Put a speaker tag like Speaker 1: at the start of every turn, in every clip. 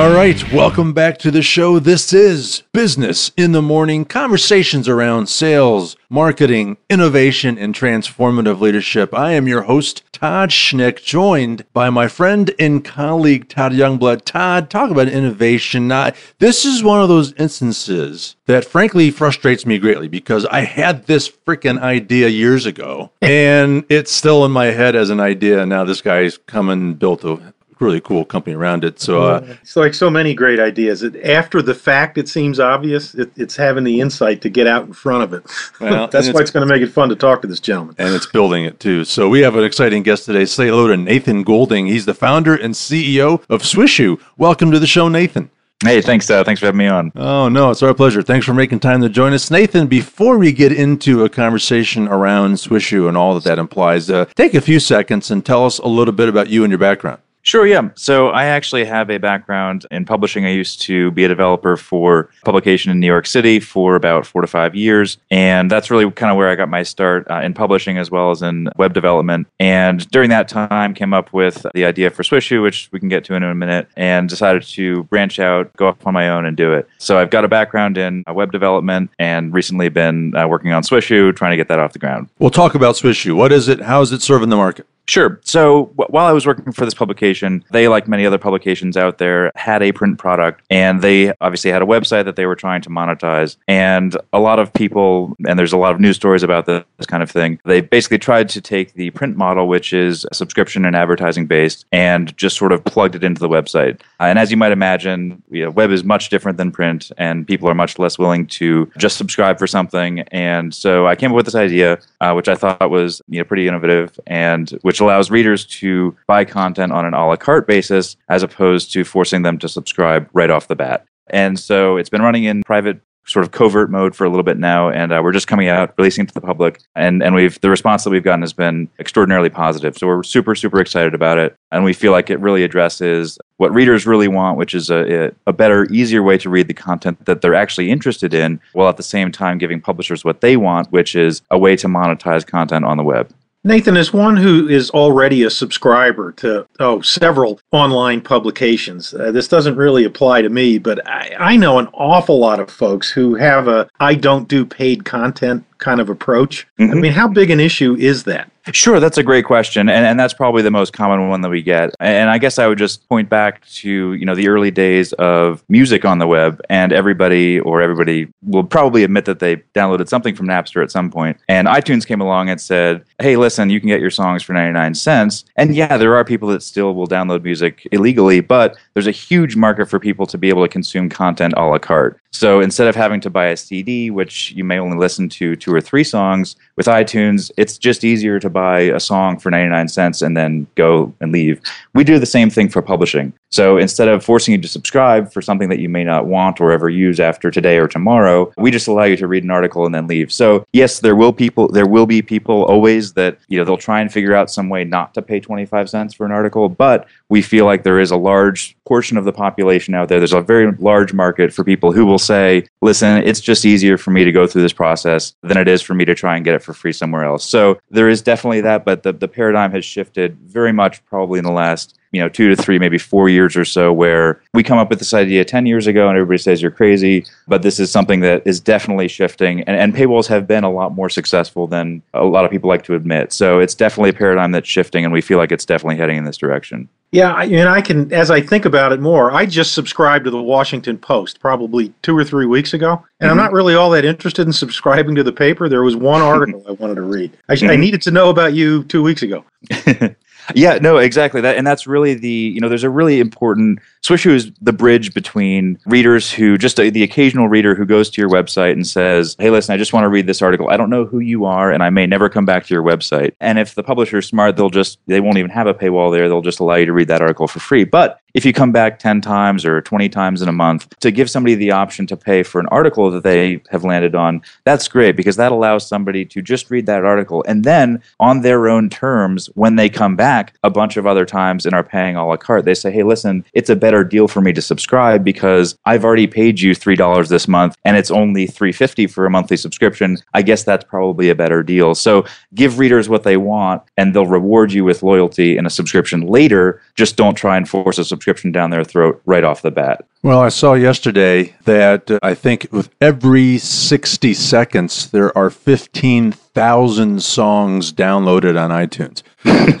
Speaker 1: All right, welcome back to the show. This is Business in the Morning conversations around sales, marketing, innovation, and transformative leadership. I am your host, Todd Schnick, joined by my friend and colleague, Todd Youngblood. Todd, talk about innovation. Now, this is one of those instances that frankly frustrates me greatly because I had this freaking idea years ago and it's still in my head as an idea. Now this guy's come and built a really cool company around it. So uh,
Speaker 2: it's like so many great ideas. It, after the fact, it seems obvious. It, it's having the insight to get out in front of it. Well, That's why it's going to make it fun to talk to this gentleman.
Speaker 1: And it's building it too. So we have an exciting guest today. Say hello to Nathan Goulding. He's the founder and CEO of Swishu. Welcome to the show, Nathan.
Speaker 3: Hey, thanks. Uh, thanks for having me on.
Speaker 1: Oh no, it's our pleasure. Thanks for making time to join us, Nathan. Before we get into a conversation around Swishu and all that that implies, uh, take a few seconds and tell us a little bit about you and your background.
Speaker 3: Sure, yeah. So I actually have a background in publishing. I used to be a developer for publication in New York City for about four to five years. And that's really kind of where I got my start uh, in publishing as well as in web development. And during that time, came up with the idea for Swishu, which we can get to in a minute, and decided to branch out, go off on my own and do it. So I've got a background in uh, web development and recently been uh, working on Swishu, trying to get that off the ground.
Speaker 1: We'll talk about Swishu. What is it? How is it serving the market?
Speaker 3: Sure. So w- while I was working for this publication, they, like many other publications out there, had a print product and they obviously had a website that they were trying to monetize. And a lot of people, and there's a lot of news stories about this, this kind of thing, they basically tried to take the print model, which is subscription and advertising based, and just sort of plugged it into the website. Uh, and as you might imagine, you know, web is much different than print, and people are much less willing to just subscribe for something. And so I came up with this idea, uh, which I thought was you know, pretty innovative and which allows readers to buy content on an a la carte basis as opposed to forcing them to subscribe right off the bat. And so it's been running in private sort of covert mode for a little bit now, and uh, we're just coming out, releasing it to the public, and and we've the response that we've gotten has been extraordinarily positive. So we're super super excited about it, and we feel like it really addresses what readers really want, which is a a better, easier way to read the content that they're actually interested in, while at the same time giving publishers what they want, which is a way to monetize content on the web.
Speaker 2: Nathan, as one who is already a subscriber to oh several online publications, uh, this doesn't really apply to me, but I, I know an awful lot of folks who have a I don't do paid content kind of approach. Mm-hmm. I mean, how big an issue is that?
Speaker 3: Sure, that's a great question, and, and that's probably the most common one that we get. And I guess I would just point back to you know the early days of music on the web, and everybody or everybody will probably admit that they downloaded something from Napster at some point. and iTunes came along and said, "Hey, listen, you can get your songs for ninety nine cents." And yeah, there are people that still will download music illegally, but there's a huge market for people to be able to consume content a la carte. So instead of having to buy a CD, which you may only listen to two or three songs, with iTunes, it's just easier to buy a song for 99 cents and then go and leave. We do the same thing for publishing. So instead of forcing you to subscribe for something that you may not want or ever use after today or tomorrow, we just allow you to read an article and then leave. So yes, there will people there will be people always that, you know, they'll try and figure out some way not to pay 25 cents for an article, but we feel like there is a large portion of the population out there. There's a very large market for people who will say, listen, it's just easier for me to go through this process than it is for me to try and get it for free somewhere else. So there is definitely that, but the, the paradigm has shifted very much probably in the last you know two to three maybe four years or so where we come up with this idea 10 years ago and everybody says you're crazy but this is something that is definitely shifting and, and paywalls have been a lot more successful than a lot of people like to admit so it's definitely a paradigm that's shifting and we feel like it's definitely heading in this direction
Speaker 2: yeah, and I can, as I think about it more, I just subscribed to the Washington Post probably two or three weeks ago, and mm-hmm. I'm not really all that interested in subscribing to the paper. There was one article I wanted to read. I, mm-hmm. I needed to know about you two weeks ago.
Speaker 3: Yeah, no, exactly. That and that's really the you know there's a really important Swishu is the bridge between readers who just a, the occasional reader who goes to your website and says, "Hey, listen, I just want to read this article. I don't know who you are, and I may never come back to your website." And if the publisher is smart, they'll just they won't even have a paywall there. They'll just allow you to read that article for free. But if you come back 10 times or 20 times in a month to give somebody the option to pay for an article that they have landed on, that's great because that allows somebody to just read that article and then on their own terms, when they come back a bunch of other times and are paying a la carte, they say, hey, listen, it's a better better deal for me to subscribe because I've already paid you $3 this month and it's only 350 for a monthly subscription. I guess that's probably a better deal. So give readers what they want and they'll reward you with loyalty and a subscription later. Just don't try and force a subscription down their throat right off the bat.
Speaker 1: Well, I saw yesterday that uh, I think with every 60 seconds, there are 15,000 songs downloaded on iTunes.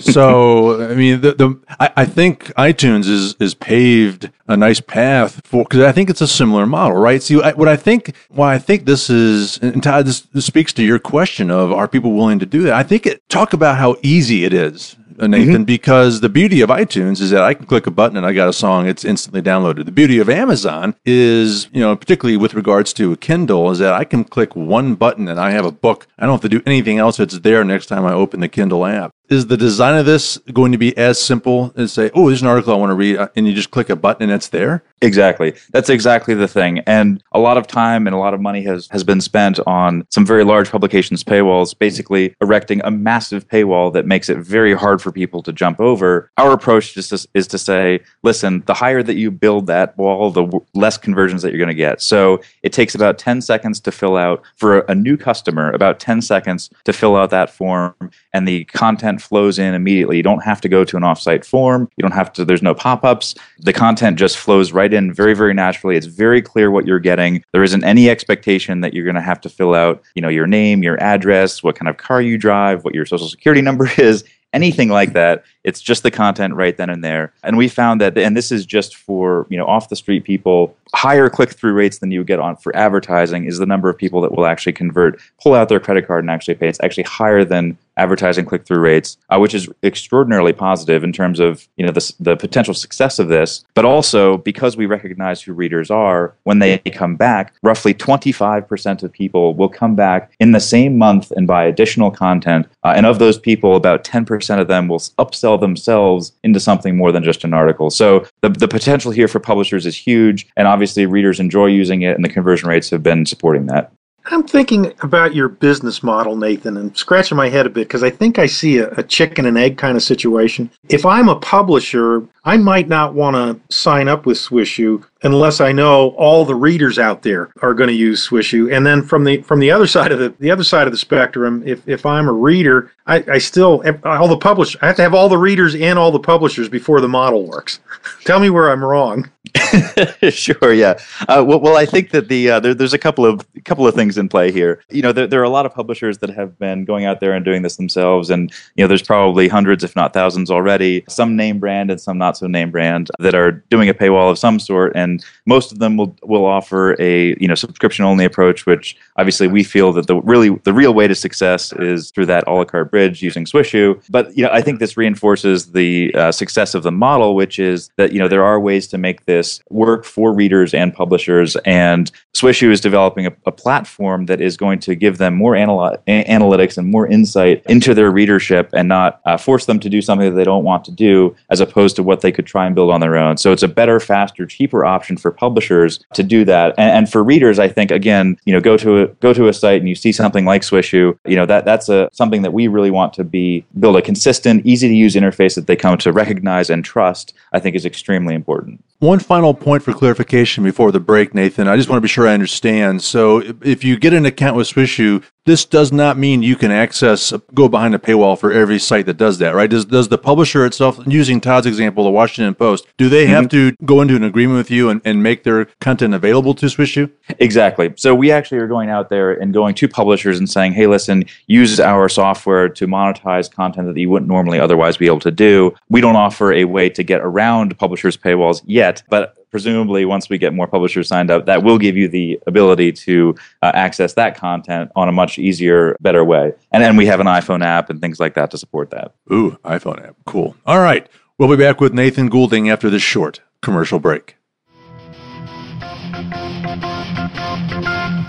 Speaker 1: so, I mean, the, the I, I, think iTunes is, is paved a nice path for, because I think it's a similar model, right? See, I, what I think, why I think this is, and Todd, this, this speaks to your question of are people willing to do that? I think it, talk about how easy it is Nathan, mm-hmm. because the beauty of iTunes is that I can click a button and I got a song, it's instantly downloaded. The beauty of Amazon is, you know, particularly with regards to a Kindle, is that I can click one button and I have a book. I don't have to do anything else. It's there next time I open the Kindle app is the design of this going to be as simple as say, oh, there's an article I want to read, uh, and you just click a button and it's there?
Speaker 3: Exactly. That's exactly the thing. And a lot of time and a lot of money has, has been spent on some very large publications paywalls, basically erecting a massive paywall that makes it very hard for people to jump over. Our approach is to, is to say, listen, the higher that you build that wall, the less conversions that you're going to get. So it takes about 10 seconds to fill out for a new customer, about 10 seconds to fill out that form, and the content flows in immediately. You don't have to go to an offsite form. You don't have to, there's no pop ups. The content just flows right in very, very naturally. It's very clear what you're getting. There isn't any expectation that you're going to have to fill out, you know, your name, your address, what kind of car you drive, what your social security number is anything like that. It's just the content right then and there. And we found that, and this is just for you know off the street people, higher click through rates than you get on for advertising is the number of people that will actually convert, pull out their credit card and actually pay. It's actually higher than advertising click through rates, uh, which is extraordinarily positive in terms of you know the, the potential success of this. But also because we recognize who readers are, when they come back, roughly 25% of people will come back in the same month and buy additional content. Uh, and of those people, about 10% of them will upsell themselves into something more than just an article. So the, the potential here for publishers is huge. And obviously, readers enjoy using it, and the conversion rates have been supporting that.
Speaker 2: I'm thinking about your business model, Nathan, and scratching my head a bit because I think I see a, a, chicken and egg kind of situation. If I'm a publisher, I might not want to sign up with Swishu unless I know all the readers out there are going to use Swishu. And then from the from the other side of the the other side of the spectrum, if if I'm a reader, I, I still all the publish I have to have all the readers and all the publishers before the model works. Tell me where I'm wrong.
Speaker 3: sure, yeah. Uh, well, well, I think that the uh, there, there's a couple of couple of things in play here. You know, there, there are a lot of publishers that have been going out there and doing this themselves, and you know, there's probably hundreds, if not thousands, already. Some name brand and some not so name brand that are doing a paywall of some sort, and most of them will will offer a you know subscription only approach, which obviously we feel that the really the real way to success is through that a la carte bridge using Swishu. But you know, I think this reinforces the uh, success of the model, which is that you know there are ways to make this work for readers and publishers, and Swishu is developing a, a platform that is going to give them more anal- analytics and more insight into their readership, and not uh, force them to do something that they don't want to do, as opposed to what they could try and build on their own. So it's a better, faster, cheaper option for publishers to do that, and, and for readers, I think again, you know, go to a go to a site and you see something like Swishu, you know that that's a something that we really want to be build a consistent, easy to use interface that they come to recognize and trust. I think is extremely important.
Speaker 1: One final point for clarification before the break, Nathan. I just want to be sure I understand. So, if you get an account with Swishu, this does not mean you can access, go behind a paywall for every site that does that, right? Does, does the publisher itself, using Todd's example, the Washington Post, do they have mm-hmm. to go into an agreement with you and, and make their content available to Swishu?
Speaker 3: Exactly. So, we actually are going out there and going to publishers and saying, hey, listen, use our software to monetize content that you wouldn't normally otherwise be able to do. We don't offer a way to get around publishers' paywalls yet, but presumably once we get more publishers signed up, that will give you the ability to uh, access that content on a much easier, better way. And then we have an iPhone app and things like that to support that.
Speaker 1: Ooh, iPhone app. Cool. All right. We'll be back with Nathan Goulding after this short commercial break.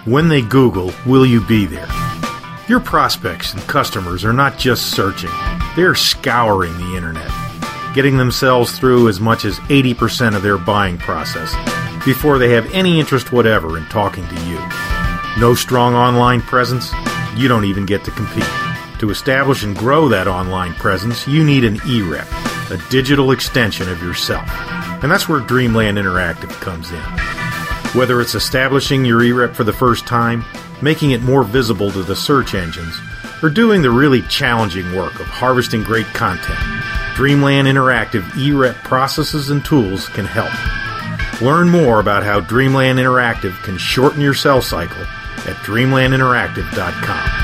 Speaker 4: When they Google, will you be there? Your prospects and customers are not just searching, they're scouring the internet getting themselves through as much as 80% of their buying process before they have any interest whatever in talking to you. No strong online presence? You don't even get to compete. To establish and grow that online presence, you need an eRep, a digital extension of yourself. And that's where Dreamland Interactive comes in. Whether it's establishing your eRep for the first time, making it more visible to the search engines, or doing the really challenging work of harvesting great content, Dreamland Interactive eRep processes and tools can help. Learn more about how Dreamland Interactive can shorten your sales cycle at dreamlandinteractive.com.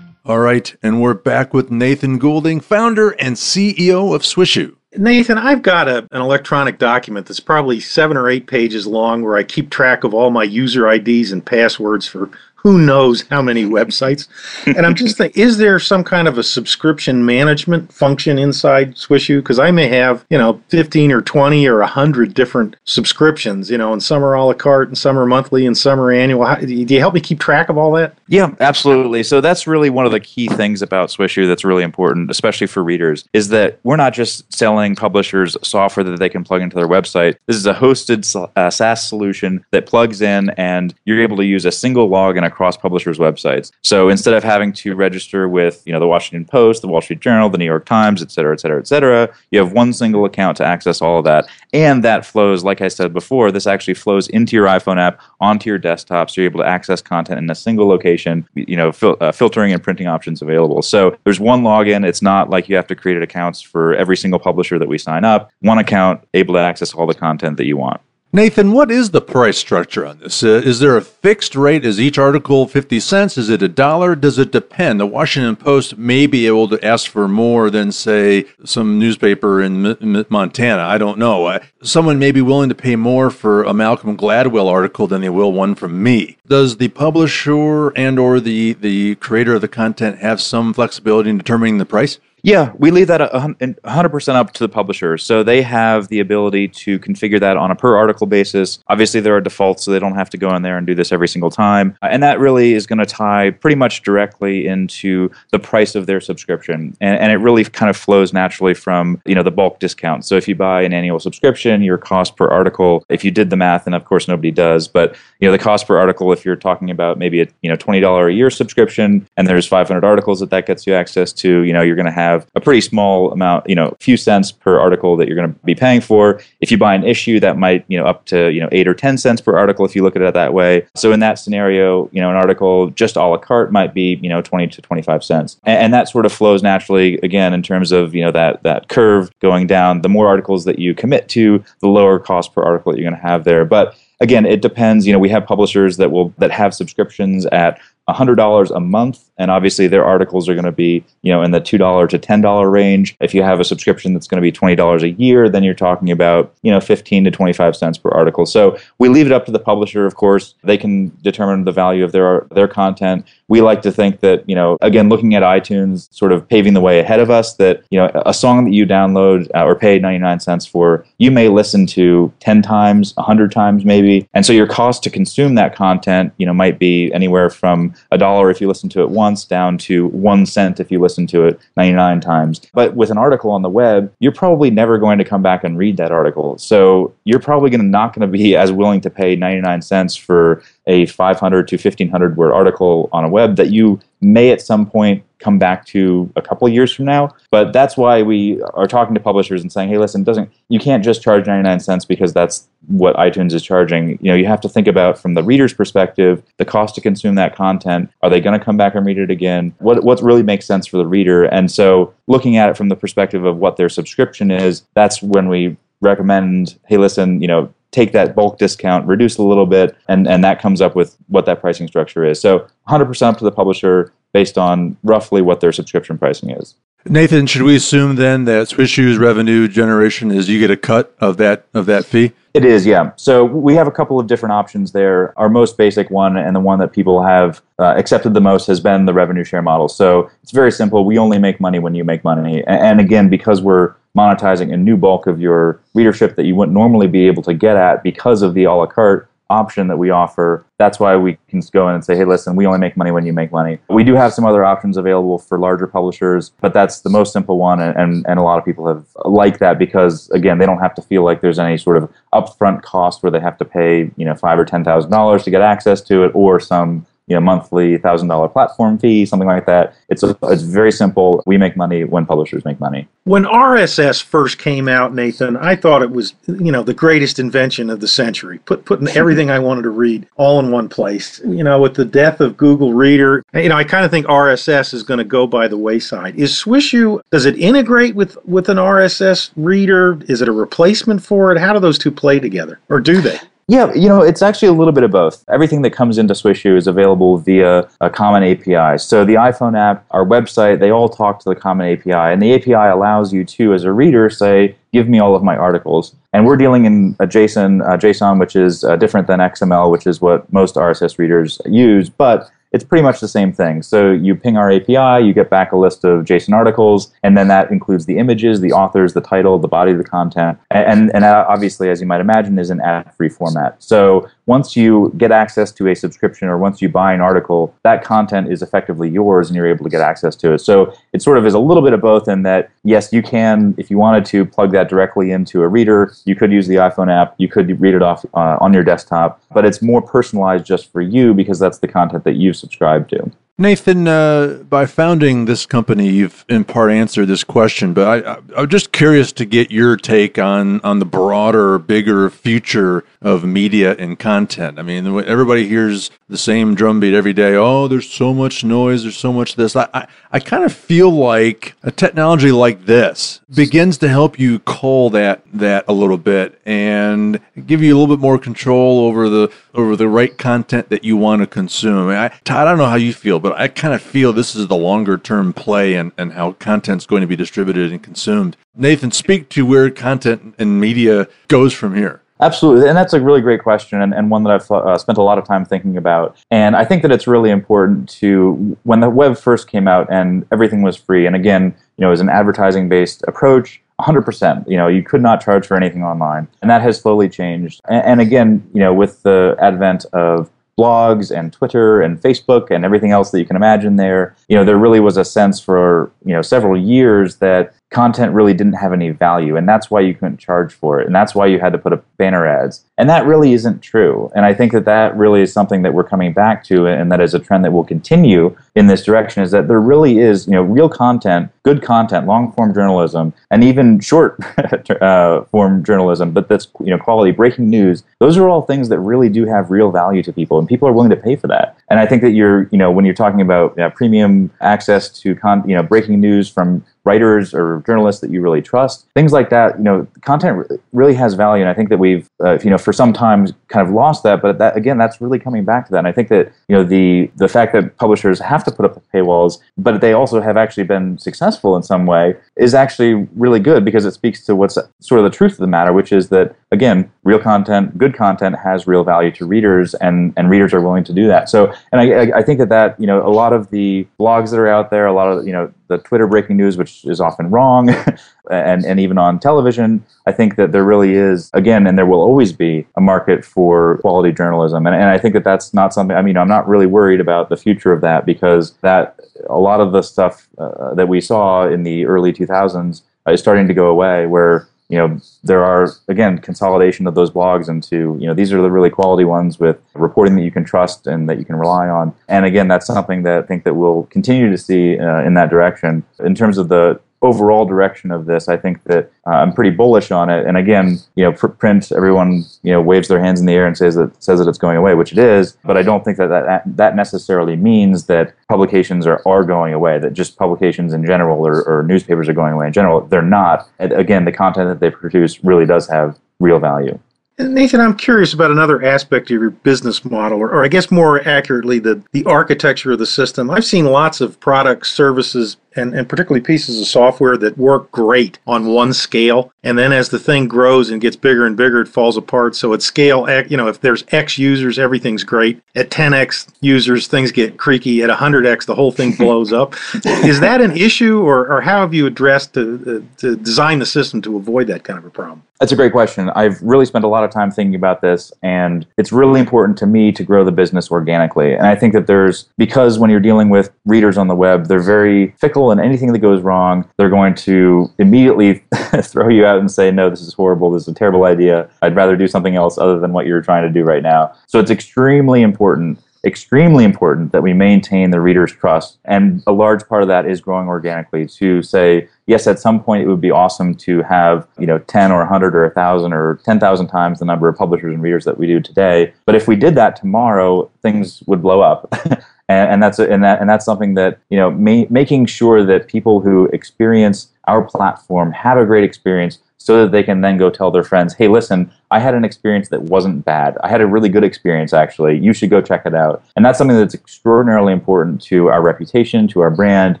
Speaker 1: All right, and we're back with Nathan Goulding, founder and CEO of Swishu.
Speaker 2: Nathan, I've got a, an electronic document that's probably seven or eight pages long where I keep track of all my user IDs and passwords for who knows how many websites. And I'm just thinking, is there some kind of a subscription management function inside Swishu? Because I may have, you know, 15 or 20 or 100 different subscriptions, you know, and some are a la carte and some are monthly and some are annual. How, do you help me keep track of all that?
Speaker 3: Yeah, absolutely. So that's really one of the key things about Swishu that's really important, especially for readers, is that we're not just selling publishers software that they can plug into their website. This is a hosted uh, SaaS solution that plugs in and you're able to use a single login across publishers' websites. So instead of having to register with, you know, the Washington Post, the Wall Street Journal, the New York Times, et cetera, et cetera, et cetera, you have one single account to access all of that. And that flows, like I said before, this actually flows into your iPhone app, onto your desktop, so you're able to access content in a single location, you know, fil- uh, filtering and printing options available. So there's one login. It's not like you have to create accounts for every single publisher that we sign up. One account, able to access all the content that you want.
Speaker 1: Nathan, what is the price structure on this? Uh, is there a fixed rate? Is each article 50 cents? Is it a dollar? Does it depend? The Washington Post may be able to ask for more than, say, some newspaper in M- Montana. I don't know. Someone may be willing to pay more for a Malcolm Gladwell article than they will one from me. Does the publisher and or the, the creator of the content have some flexibility in determining the price?
Speaker 3: Yeah, we leave that 100% up to the publisher. So they have the ability to configure that on a per article basis. Obviously, there are defaults, so they don't have to go in there and do this every single time. Uh, and that really is going to tie pretty much directly into the price of their subscription. And, and it really kind of flows naturally from, you know, the bulk discount. So if you buy an annual subscription, your cost per article, if you did the math, and of course nobody does, but, you know, the cost per article, if you're talking about maybe a, you know, $20 a year subscription and there's 500 articles that that gets you access to, you know, you're going to have have a pretty small amount, you know, a few cents per article that you're going to be paying for. If you buy an issue, that might, you know, up to, you know, eight or 10 cents per article if you look at it that way. So in that scenario, you know, an article just a la carte might be, you know, 20 to 25 cents. And, and that sort of flows naturally, again, in terms of, you know, that, that curve going down. The more articles that you commit to, the lower cost per article that you're going to have there. But again, it depends. You know, we have publishers that will that have subscriptions at $100 a month. And obviously their articles are going to be you know in the $2 to $10 range. If you have a subscription that's going to be $20 a year then you're talking about you know 15 to 25 cents per article. So we leave it up to the publisher of course. They can determine the value of their their content. We like to think that you know again looking at itunes sort of paving the way ahead of us that you know a song that you download uh, or pay 99 cents for you may listen to 10 times 100 times maybe. And so your cost to consume that content you know might be anywhere from a dollar if you listen to it once down to one cent if you listen to it 99 times. But with an article on the web, you're probably never going to come back and read that article. So you're probably going to not going to be as willing to pay 99 cents for a 500 to 1500 word article on a web that you may at some point come back to a couple of years from now. But that's why we are talking to publishers and saying, hey, listen, doesn't you can't just charge 99 cents because that's what iTunes is charging. You know, you have to think about from the reader's perspective, the cost to consume that content. Are they going to come back and read it again? What what really makes sense for the reader? And so looking at it from the perspective of what their subscription is, that's when we recommend, hey, listen, you know, take that bulk discount, reduce a little bit, and, and that comes up with what that pricing structure is. So 100% up to the publisher based on roughly what their subscription pricing is.
Speaker 1: Nathan, should we assume then that Swishu's revenue generation is you get a cut of that of that fee?
Speaker 3: It is, yeah. So we have a couple of different options there. Our most basic one and the one that people have uh, accepted the most has been the revenue share model. So it's very simple. We only make money when you make money. And again, because we're monetizing a new bulk of your readership that you wouldn't normally be able to get at because of the a la carte option that we offer. That's why we can go in and say, hey, listen, we only make money when you make money. We do have some other options available for larger publishers, but that's the most simple one. And, and, a lot of people have liked that because, again, they don't have to feel like there's any sort of upfront cost where they have to pay, you know, five or $10,000 to get access to it or some you know monthly thousand dollar platform fee, something like that. It's a, it's very simple. We make money when publishers make money.
Speaker 2: When RSS first came out, Nathan, I thought it was you know the greatest invention of the century. Put putting everything I wanted to read all in one place. You know, with the death of Google Reader, you know, I kind of think RSS is going to go by the wayside. Is Swishu does it integrate with with an RSS reader? Is it a replacement for it? How do those two play together, or do they?
Speaker 3: Yeah, you know, it's actually a little bit of both. Everything that comes into Swishu is available via a common API. So the iPhone app, our website, they all talk to the common API. And the API allows you to, as a reader, say, give me all of my articles. And we're dealing in a JSON, uh, JSON, which is uh, different than XML, which is what most RSS readers use. But it's pretty much the same thing. So you ping our API, you get back a list of JSON articles, and then that includes the images, the authors, the title, the body of the content, and and uh, obviously, as you might imagine, is an ad-free format. So once you get access to a subscription or once you buy an article, that content is effectively yours, and you're able to get access to it. So it sort of is a little bit of both in that yes, you can, if you wanted to, plug that directly into a reader. You could use the iPhone app, you could read it off uh, on your desktop, but it's more personalized just for you because that's the content that you've subscribed to.
Speaker 1: Nathan, uh, by founding this company, you've in part answered this question, but I, am just curious to get your take on on the broader, bigger future of media and content. I mean, everybody hears the same drumbeat every day. Oh, there's so much noise. There's so much this. I, I, I kind of feel like a technology like this begins to help you cull that that a little bit and give you a little bit more control over the over the right content that you want to consume. I, Todd, I don't know how you feel, but I kind of feel this is the longer term play and, and how content's going to be distributed and consumed. Nathan, speak to where content and media goes from here.
Speaker 3: Absolutely. And that's a really great question and, and one that I've uh, spent a lot of time thinking about. And I think that it's really important to, when the web first came out and everything was free, and again, you know, it was an advertising based approach. 100%. You know, you could not charge for anything online. And that has slowly changed. And, and again, you know, with the advent of blogs and Twitter and Facebook and everything else that you can imagine there, you know, there really was a sense for, you know, several years that content really didn't have any value and that's why you couldn't charge for it and that's why you had to put up banner ads. And that really isn't true. And i think that that really is something that we're coming back to and that is a trend that will continue in this direction is that there really is you know real content good content long form journalism and even short uh, form journalism but that's you know quality breaking news. Those are all things that really do have real value to people and people are willing to pay for that. And i think that you're you know when you're talking about you know, premium access to con- you know breaking news from writers or journalists that you really trust things like that you know content really has value. And i think that we've uh, you know for some time kind of lost that but that again that's really coming back to that. And i think that you know the the fact that publishers have to put up paywalls but they also have actually been successful in some way is actually really good because it speaks to what's sort of the truth of the matter which is that again real content good content has real value to readers and and readers are willing to do that. So and i i think that that you know a lot of the blogs that are out there a lot of you know the Twitter breaking news, which is often wrong, and, and even on television, I think that there really is, again, and there will always be a market for quality journalism. And, and I think that that's not something, I mean, I'm not really worried about the future of that because that a lot of the stuff uh, that we saw in the early 2000s is starting to go away where you know there are again consolidation of those blogs into you know these are the really quality ones with reporting that you can trust and that you can rely on. And again that's something that i think that we'll continue to see uh, in that direction. In terms of the overall direction of this, I think that uh, I'm pretty bullish on it. And again, you know, print, everyone you know waves their hands in the air and says that says that it's going away, which it is. But I don't think that that, that necessarily means that publications are, are going away. That just publications in general or, or newspapers are going away in general. They're not. And again, the content that they produce really does have real value.
Speaker 2: Nathan, I'm curious about another aspect of your business model, or, or, I guess more accurately, the, the architecture of the system. I've seen lots of products, services, and, and particularly pieces of software that work great on one scale. And then as the thing grows and gets bigger and bigger, it falls apart. So at scale, you know, if there's X users, everything's great. At 10X users, things get creaky. At 100X, the whole thing blows up. Is that an issue, or, or how have you addressed to, to design the system to avoid that kind of a problem?
Speaker 3: That's a great question. I've really spent a lot of time thinking about this, and it's really important to me to grow the business organically. And I think that there's, because when you're dealing with readers on the web, they're very fickle and anything that goes wrong, they're going to immediately throw you out and say, no, this is horrible. This is a terrible idea. I'd rather do something else other than what you're trying to do right now. So it's extremely important extremely important that we maintain the reader's trust. And a large part of that is growing organically to say, yes, at some point it would be awesome to have, you know, 10 or 100 or 1,000 or 10,000 times the number of publishers and readers that we do today. But if we did that tomorrow, things would blow up. and, and, that's and that and that's something that you know ma- making sure that people who experience our platform have a great experience so that they can then go tell their friends, hey, listen, I had an experience that wasn't bad. I had a really good experience, actually. You should go check it out. And that's something that's extraordinarily important to our reputation, to our brand,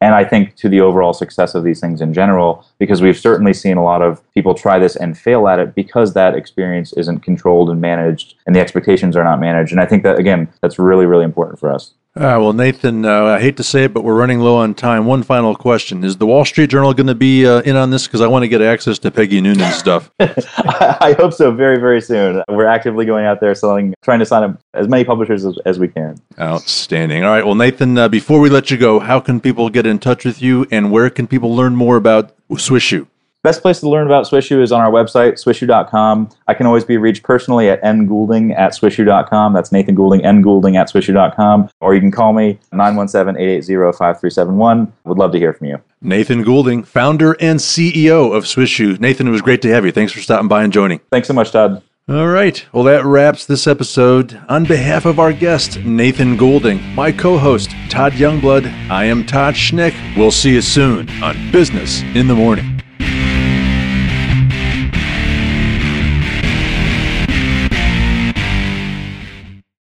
Speaker 3: and I think to the overall success of these things in general, because we've certainly seen a lot of people try this and fail at it because that experience isn't controlled and managed and the expectations are not managed. And I think that, again, that's really, really important for us.
Speaker 1: Uh, well, Nathan, uh, I hate to say it, but we're running low on time. One final question: Is the Wall Street Journal going to be uh, in on this? Because I want to get access to Peggy Noonan's stuff.
Speaker 3: I hope so. Very, very soon. We're actively going out there selling, trying to sign up as many publishers as, as we can.
Speaker 1: Outstanding. All right. Well, Nathan, uh, before we let you go, how can people get in touch with you, and where can people learn more about Swisshoo?
Speaker 3: Best place to learn about Swishu is on our website, swisshoo.com. I can always be reached personally at ngoulding at swisshoo.com. That's Nathan Goulding, ngoulding at swisshoo.com. Or you can call me, 917-880-5371. Would love to hear from you.
Speaker 1: Nathan Goulding, founder and CEO of Swishu. Nathan, it was great to have you. Thanks for stopping by and joining.
Speaker 3: Thanks so much, Todd.
Speaker 1: All right. Well, that wraps this episode. On behalf of our guest, Nathan Goulding, my co host, Todd Youngblood, I am Todd Schnick. We'll see you soon on Business in the Morning.